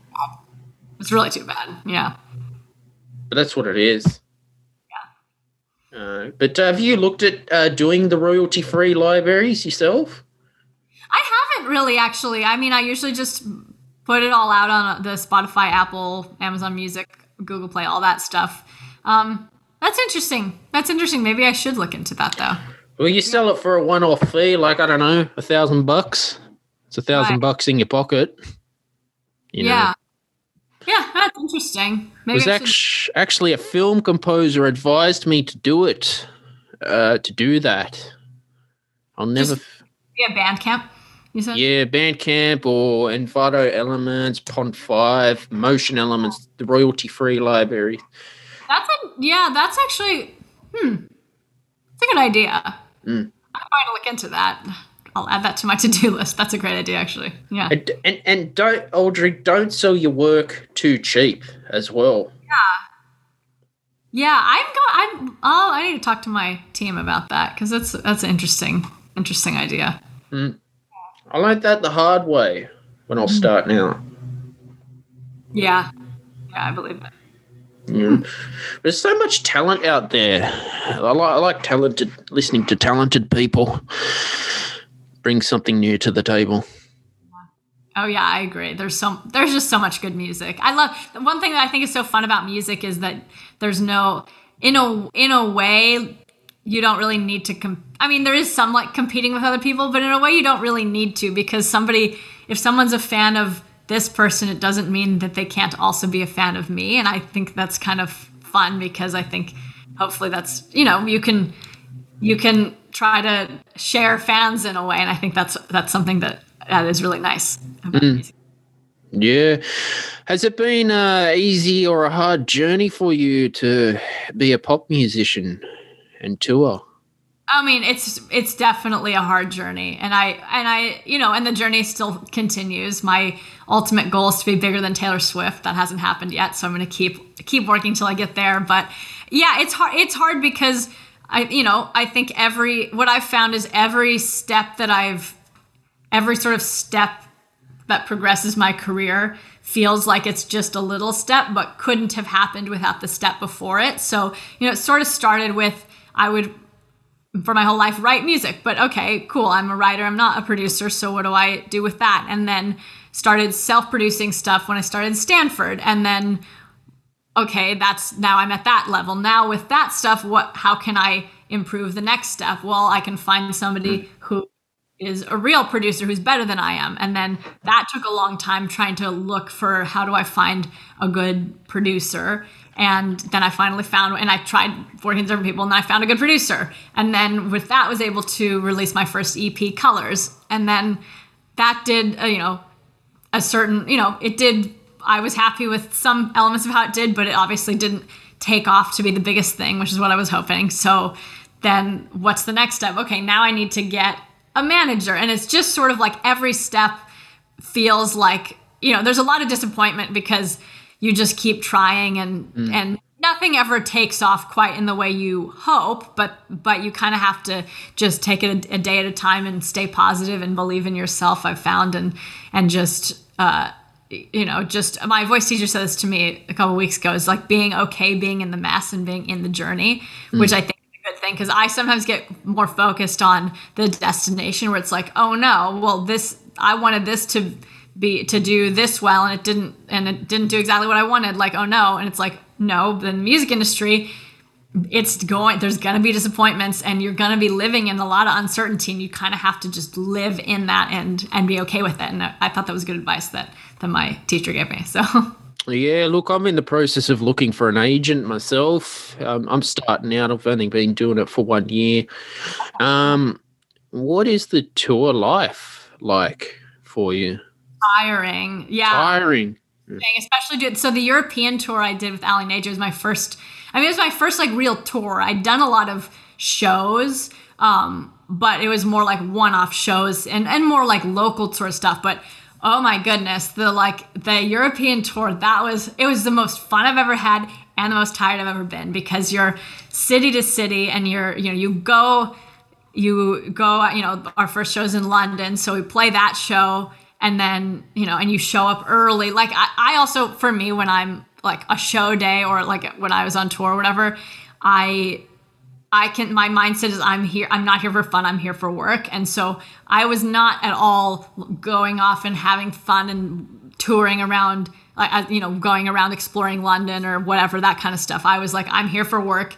it's really too bad. Yeah. But that's what it is. Uh, but uh, have you looked at uh, doing the royalty free libraries yourself? I haven't really, actually. I mean, I usually just put it all out on the Spotify, Apple, Amazon Music, Google Play, all that stuff. Um, that's interesting. That's interesting. Maybe I should look into that though. Well, you sell it for a one-off fee, like I don't know, a thousand bucks. It's a thousand right. bucks in your pocket. You yeah. Know. Yeah, that's interesting. Maybe was actually, actually a film composer advised me to do it, uh, to do that. I'll never. Just, yeah, Bandcamp. You said. Yeah, Bandcamp or Envato Elements, Pond5, Motion Elements, the royalty-free library. That's a yeah. That's actually hmm. It's a good idea. Mm. I'm going to look into that. I'll add that to my [LAUGHS] to-do list. That's a great idea, actually. Yeah. And and, and don't Audrey, don't sell your work too cheap as well. Yeah. Yeah, I'm going. I'm. Oh, I need to talk to my team about that because that's that's an interesting, interesting idea. Mm. I learned that the hard way when I'll start now. Yeah, yeah, I believe it. Yeah. There's so much talent out there. I like, I like talented listening to talented people bring something new to the table. Oh yeah, I agree. There's some there's just so much good music. I love one thing that I think is so fun about music is that there's no in a in a way you don't really need to I mean there is some like competing with other people, but in a way you don't really need to because somebody if someone's a fan of this person it doesn't mean that they can't also be a fan of me and I think that's kind of fun because I think hopefully that's you know you can you can try to share fans in a way, and I think that's that's something that that is really nice. Mm. Yeah, has it been uh, easy or a hard journey for you to be a pop musician and tour? I mean, it's it's definitely a hard journey, and I and I you know, and the journey still continues. My ultimate goal is to be bigger than Taylor Swift. That hasn't happened yet, so I'm going to keep keep working till I get there. But yeah, it's hard. It's hard because I, you know, I think every, what I've found is every step that I've, every sort of step that progresses my career feels like it's just a little step, but couldn't have happened without the step before it. So, you know, it sort of started with, I would, for my whole life, write music, but okay, cool. I'm a writer. I'm not a producer. So what do I do with that? And then started self producing stuff when I started Stanford. And then okay, that's now I'm at that level. Now with that stuff, what how can I improve the next step? Well, I can find somebody hmm. who is a real producer who's better than I am. And then that took a long time trying to look for how do I find a good producer. And then I finally found, and I tried working with different people, and I found a good producer. And then with that, was able to release my first EP, Colors. And then that did, uh, you know, a certain, you know, it did I was happy with some elements of how it did, but it obviously didn't take off to be the biggest thing, which is what I was hoping. So then what's the next step? Okay, now I need to get a manager. And it's just sort of like every step feels like, you know, there's a lot of disappointment because you just keep trying and mm. and nothing ever takes off quite in the way you hope, but but you kind of have to just take it a, a, day at a time and stay positive and believe in yourself. I've found and and just uh, you know, just my voice teacher said this to me a couple weeks ago is like being okay being in the mess and being in the journey, mm. which I think is a good thing because I sometimes get more focused on the destination where it's like, oh no, well this I wanted this to be to do this well and it didn't and it didn't do exactly what I wanted. Like, oh no, and it's like no, the music industry, it's going there's going to be disappointments and you're going to be living in a lot of uncertainty and you kind of have to just live in that and and be okay with it and I, thought that was good advice that that my teacher gave me so Yeah, look, I'm in the process of looking for an agent myself. Um, I'm starting out. I've only been doing it for one year. Um, what is the tour life like for you? tiring yeah Tiring. especially did so the European tour I did with Aly and AJ was my first. I mean, it was my first like real tour. I'd done a lot of shows, um, but it was more like one-off shows and and more like local tour stuff. But oh my goodness, the like the European tour that was it was the most fun I've ever had and the most tired I've ever been because you're city to city and you're you know you go you go you know our first show's in london so we play that show and then you know and you show up early like I, I also for me when i'm like a show day or like when i was on tour or whatever i i can my mindset is i'm here i'm not here for fun i'm here for work. And so i was not at all going off and having fun and touring around like you know going around exploring london or whatever that kind of stuff. I was like i'm here for work.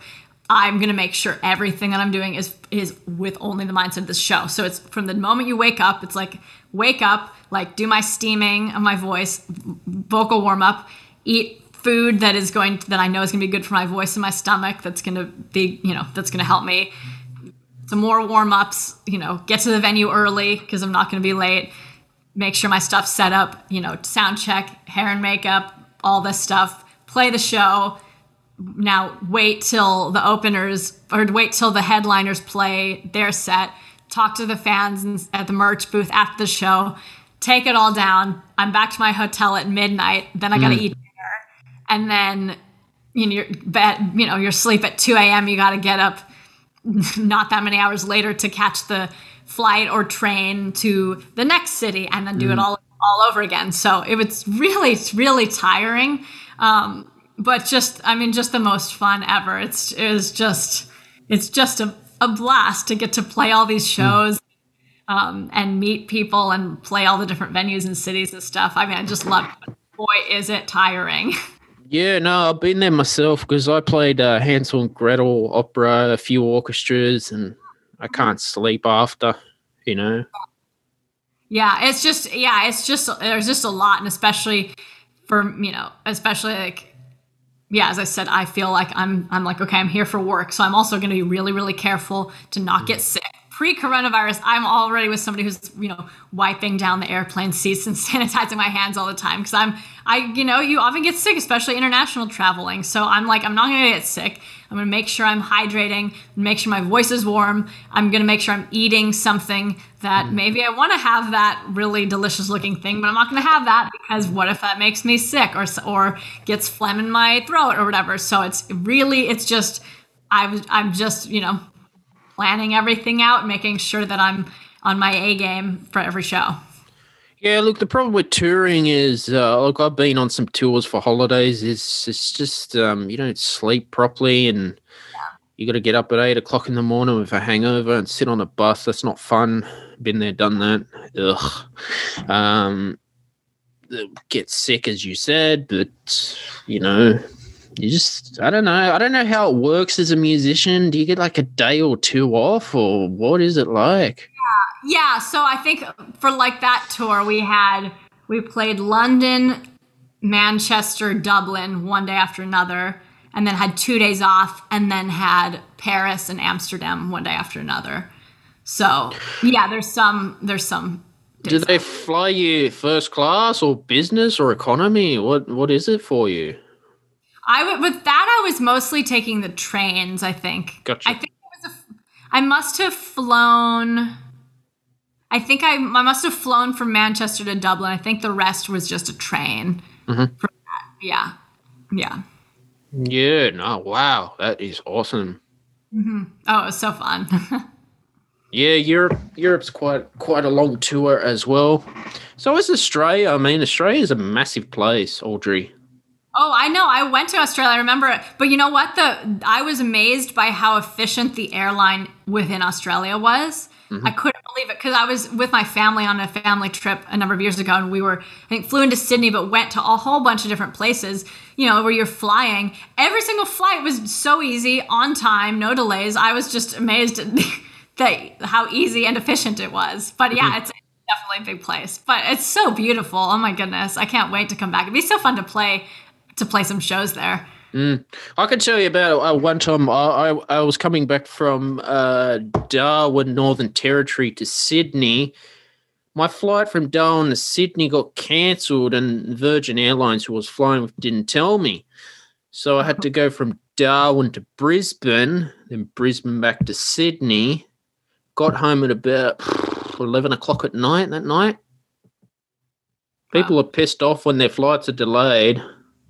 I'm gonna make sure everything that I'm doing is is with only the mindset of this show. So it's from the moment you wake up, it's like wake up, like do my steaming of my voice, vocal warm up, eat food that is going to, that I know is gonna be good for my voice and my stomach. That's gonna be you know that's gonna help me. Some more warm ups, you know, get to the venue early because I'm not gonna be late. Make sure my stuff's set up, you know, sound check, hair and makeup, all this stuff. Play the show now wait till the openers or wait till the headliners play their set talk to the fans at the merch booth after the show take it all down i'm back to my hotel at midnight then i gotta Mm. eat and then you know you're bed you know you're asleep at 2 a.m you gotta get up [LAUGHS] not that many hours later to catch the flight or train to the next city and then do it Mm. all all over again. So it was really it's really tiring. Um, but just i mean just the most fun ever. It's it was just it's just a, a blast to get to play all these shows um, and meet people and play all the different venues and cities and stuff. I mean i just love it. Boy is it tiring [LAUGHS] Yeah, no, I've been there myself because I played uh, Hansel and Gretel opera, a few orchestras, and I can't sleep after. You know. Yeah, it's just yeah, it's just there's just a lot, and especially for you know, especially like yeah, as I said, I feel like I'm I'm like okay, I'm here for work, so I'm also going to be really really careful to not get sick. Pre-coronavirus, I'm already with somebody who's you know wiping down the airplane seats and [LAUGHS] sanitizing my hands all the time because I'm I you know you often get sick, especially international traveling. So I'm like I'm not going to get sick. I'm going to make sure I'm hydrating, make sure my voice is warm. I'm going to make sure I'm eating something that mm. maybe I want to have that really delicious looking thing, but I'm not going to have that because what if that makes me sick or or gets phlegm in my throat or whatever. So it's really it's just I was I'm just, you know, planning everything out, making sure that I'm on my A game for every show. Yeah, look, the problem with touring is, uh, look, I've been on some tours for holidays. It's it's just um, you don't sleep properly, and you got to get up at eight o'clock in the morning with a hangover and sit on a bus. That's not fun. Been there, done that. Ugh. Um, get sick, as you said, but you know, you just I don't know. I don't know how it works as a musician. Do you get like a day or two off, or what is it like? Yeah, Yeah, so I think for like that tour we had we played London, Manchester, Dublin one day after another, and then had two days off, and then had Paris and Amsterdam one day after another. So yeah, there's some there's some Do they fly you first class or business or economy? What what is it for you? I would with that I was mostly taking the trains, I think. Gotcha. I think it was a, I must have flown I think I I must have flown from Manchester to Dublin. I think the rest was just a train. Mhm. Yeah. Yeah. Yeah, no, wow, that is awesome. hmm Oh, it was so fun. [LAUGHS] Yeah, Europe Europe's quite quite a long tour as well. So is Australia. I mean, Australia is a massive place, Audrey. Oh, I know. I went to Australia. I remember it. But you know what? The I was amazed by how efficient the airline within Australia was. Mhm. I couldn't believe it because I was with my family on a family trip a number of years ago, and we were I think flew into Sydney, but went to a whole bunch of different places. You know, where you're flying. Every single flight was so easy, on time, no delays. I was just amazed at [LAUGHS] that how easy and efficient it was. But yeah, it's definitely a big place. But it's so beautiful. Oh my goodness, I can't wait to come back. It'd be so fun to play to play some shows there. Mm. I can tell you about uh, one time I, I, I was coming back from uh, Darwin, Northern Territory to Sydney. My flight from Darwin to Sydney got cancelled, and Virgin Airlines, who was flying with, didn't tell me. So I had to go from Darwin to Brisbane, then Brisbane back to Sydney. Got home at about 11 o'clock at night that night. People are pissed off when their flights are delayed.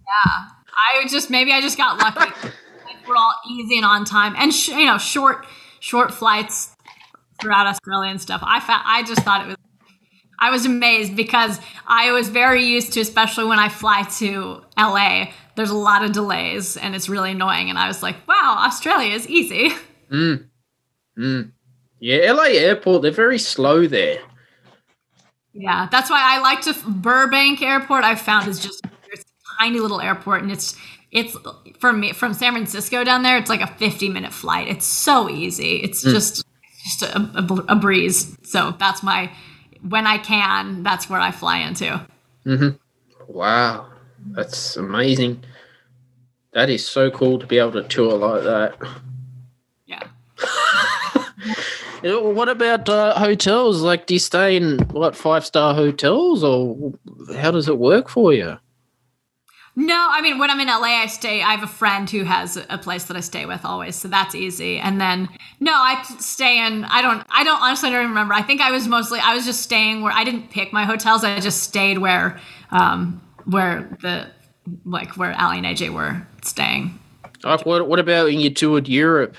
Yeah. I just maybe I just got lucky. [LAUGHS] like we're all easy and on time, and sh- you know, short short flights throughout Australia and stuff. I fa- I just thought it was. I was amazed because I was very used to, especially when I fly to LA. There's a lot of delays and it's really annoying. And I was like, wow, Australia is easy. [LAUGHS] Mm. Mm. Yeah, LA airport, they're very slow there. Yeah, that's why I like to Burbank Airport. I found is just tiny little airport, and it's it's for me from San Francisco down there. It's like a fifty minute flight. It's so easy. It's mm. just just a, a, a, breeze. So that's my when I can. That's where I fly into. Mm-hmm. Wow, that's amazing. That is so cool to be able to tour like that. Yeah. [LAUGHS] what about uh, hotels? Like, do you stay in what five star hotels, or how does it work for you? No, I mean when I'm in LA, I stay. I have a friend who has a place that I stay with always, so that's easy. And then no, I stay in. I don't. I don't honestly. I don't remember. I think I was mostly. I was just staying where I didn't pick my hotels. I just stayed where, um, where the like where Aly and AJ were staying. What? What about when you toured Europe?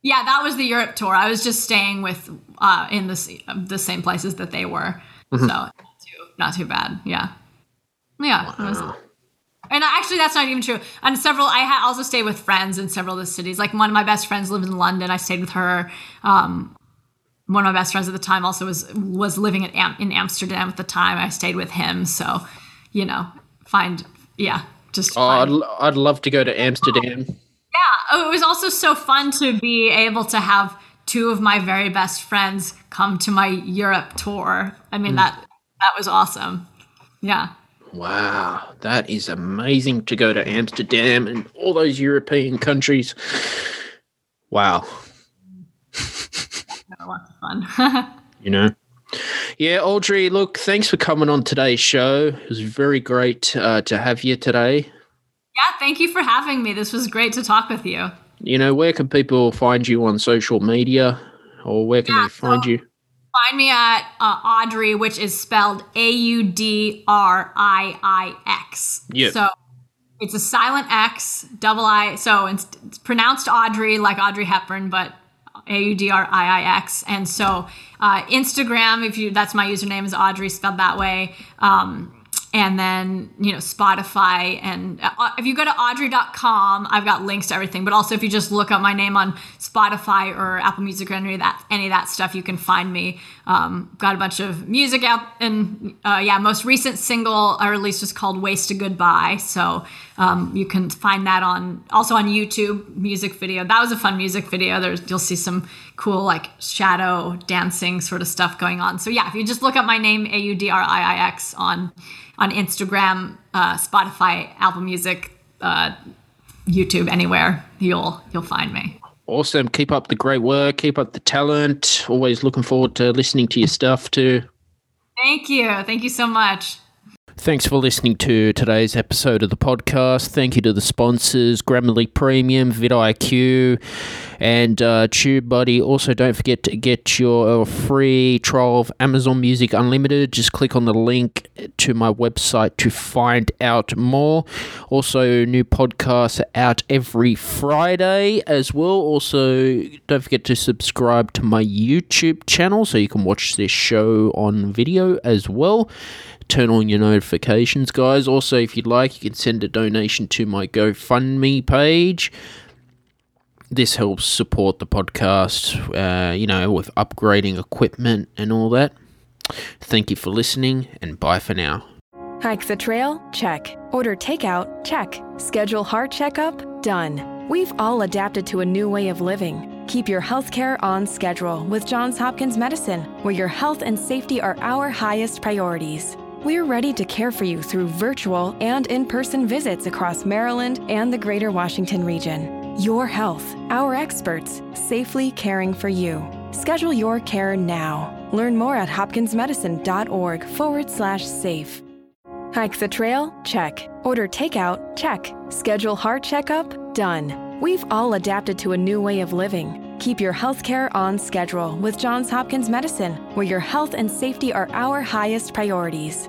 Yeah, that was the Europe tour. I was just staying with uh, in the the same places that they were, mm-hmm. so not too, not too bad. Yeah, yeah. Wow. And actually, that's not even true. And several, I ha- also stayed with friends in several of the cities. Like one of my best friends lived in London. I stayed with her. Um, one of my best friends at the time also was was living in, Am- in Amsterdam at the time. I stayed with him. So, you know, find yeah, just. Oh, I'd, I'd love to go to Amsterdam. Yeah, oh, it was also so fun to be able to have two of my very best friends come to my Europe tour. I mean mm. that that was awesome. Yeah. Wow, that is amazing to go to Amsterdam and all those European countries. Wow. Lots of fun. [LAUGHS] you know? Yeah, Audrey, look, thanks for coming on today's show. It was very great uh, to have you today. Yeah, thank you for having me. This was great to talk with you. You know, where can people find you on social media or where can yeah, they find so- you? Find me at uh, Audrey, which is spelled A U D R I I X. Yeah. So it's a silent X, double I. So it's, it's pronounced Audrey, like Audrey Hepburn, but A U D R I I X. And so uh, Instagram, if you that's my username is Audrey spelled that way. Um, and then you know spotify and uh, if you go to audriix.com i've got links to everything. But also if you just look up my name on spotify or apple music or any of that any of that stuff you can find me. Um, got a bunch of music out and uh, yeah most recent single i released was called waste a goodbye. So um, you can find that on also on youtube music video. That was a fun music video. There's you'll see some cool like shadow dancing sort of stuff going on. So yeah if you just look up my name a-u-d-r-i-i-x on on Instagram, uh, Spotify, Apple Music, uh, YouTube, anywhere you'll you'll find me. Awesome. Keep up the great work. Keep up the talent. Always looking forward to listening to your stuff too. Thank you. Thank you so much. Thanks for listening to today's episode of the podcast. Thank you to the sponsors Grammarly Premium, vidIQ, and uh, TubeBuddy. Also, don't forget to get your free trial of Amazon Music Unlimited. Just click on the link to my website to find out more. Also, new podcasts out every Friday as well. Also, don't forget to subscribe to my YouTube channel so you can watch this show on video as well turn on your notifications, guys. Also, if you'd like, you can send a donation to my GoFundMe page. This helps support the podcast, uh, you know, with upgrading equipment and all that. Thank you for listening, and bye for now. Hike the trail? Check. Order takeout? Check. Schedule heart checkup? Done. We've all adapted to a new way of living. Keep your healthcare on schedule with Johns Hopkins Medicine, where your health and safety are our highest priorities. We're ready to care for you through virtual and in person visits across Maryland and the greater Washington region. Your health, our experts, safely caring for you. Schedule your care now. Learn more at hopkinsmedicine.org forward slash safe. Hike the trail? Check. Order takeout? Check. Schedule heart checkup? Done. We've all adapted to a new way of living. Keep your healthcare on schedule with Johns Hopkins Medicine, where your health and safety are our highest priorities.